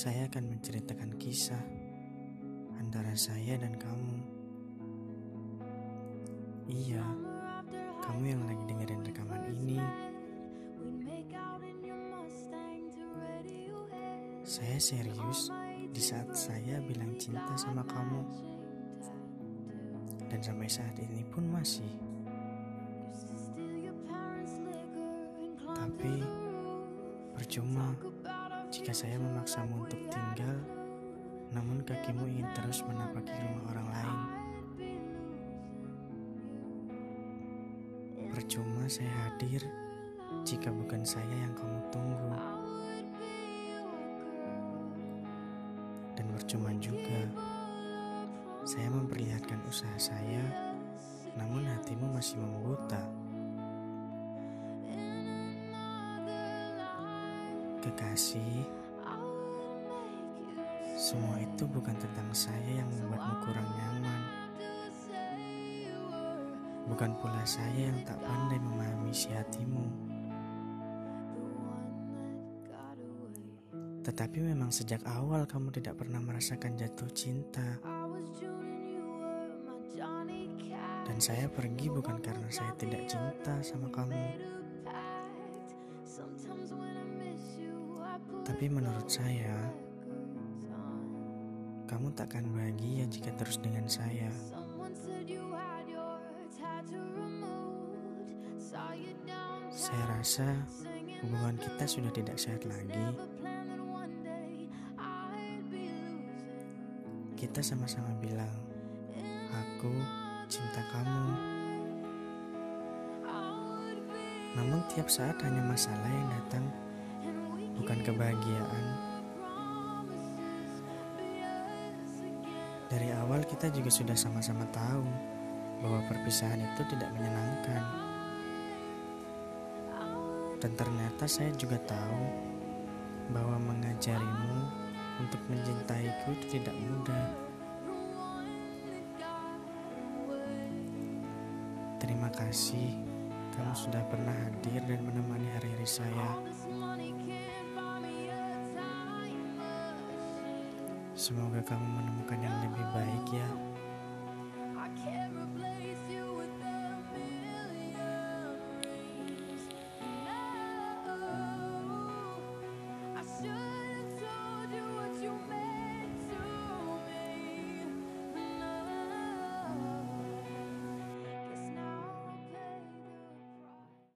saya akan menceritakan kisah antara saya dan kamu. Iya, kamu yang lagi dengerin rekaman ini. Saya serius di saat saya bilang cinta sama kamu. Dan sampai saat ini pun masih. Tapi percuma jika saya memaksamu untuk tinggal, namun kakimu ingin terus menapaki rumah orang lain. Percuma saya hadir jika bukan saya yang kamu tunggu. Dan percuma juga saya memperlihatkan usaha saya, namun hatimu masih membuta. Kekasih, semua itu bukan tentang saya yang membuatmu kurang nyaman. Bukan pula saya yang tak pandai memahami isi hatimu. Tetapi memang sejak awal kamu tidak pernah merasakan jatuh cinta. Dan saya pergi bukan karena saya tidak cinta sama kamu. Tapi menurut saya, kamu takkan bahagia jika terus dengan saya. Saya rasa hubungan kita sudah tidak sehat lagi. Kita sama-sama bilang, "Aku cinta kamu." Namun, tiap saat hanya masalah yang datang kebahagiaan. Dari awal kita juga sudah sama-sama tahu bahwa perpisahan itu tidak menyenangkan. Dan ternyata saya juga tahu bahwa mengajarimu untuk mencintaiku itu tidak mudah. Terima kasih kamu sudah pernah hadir dan menemani hari-hari saya. Semoga kamu menemukan yang lebih baik ya.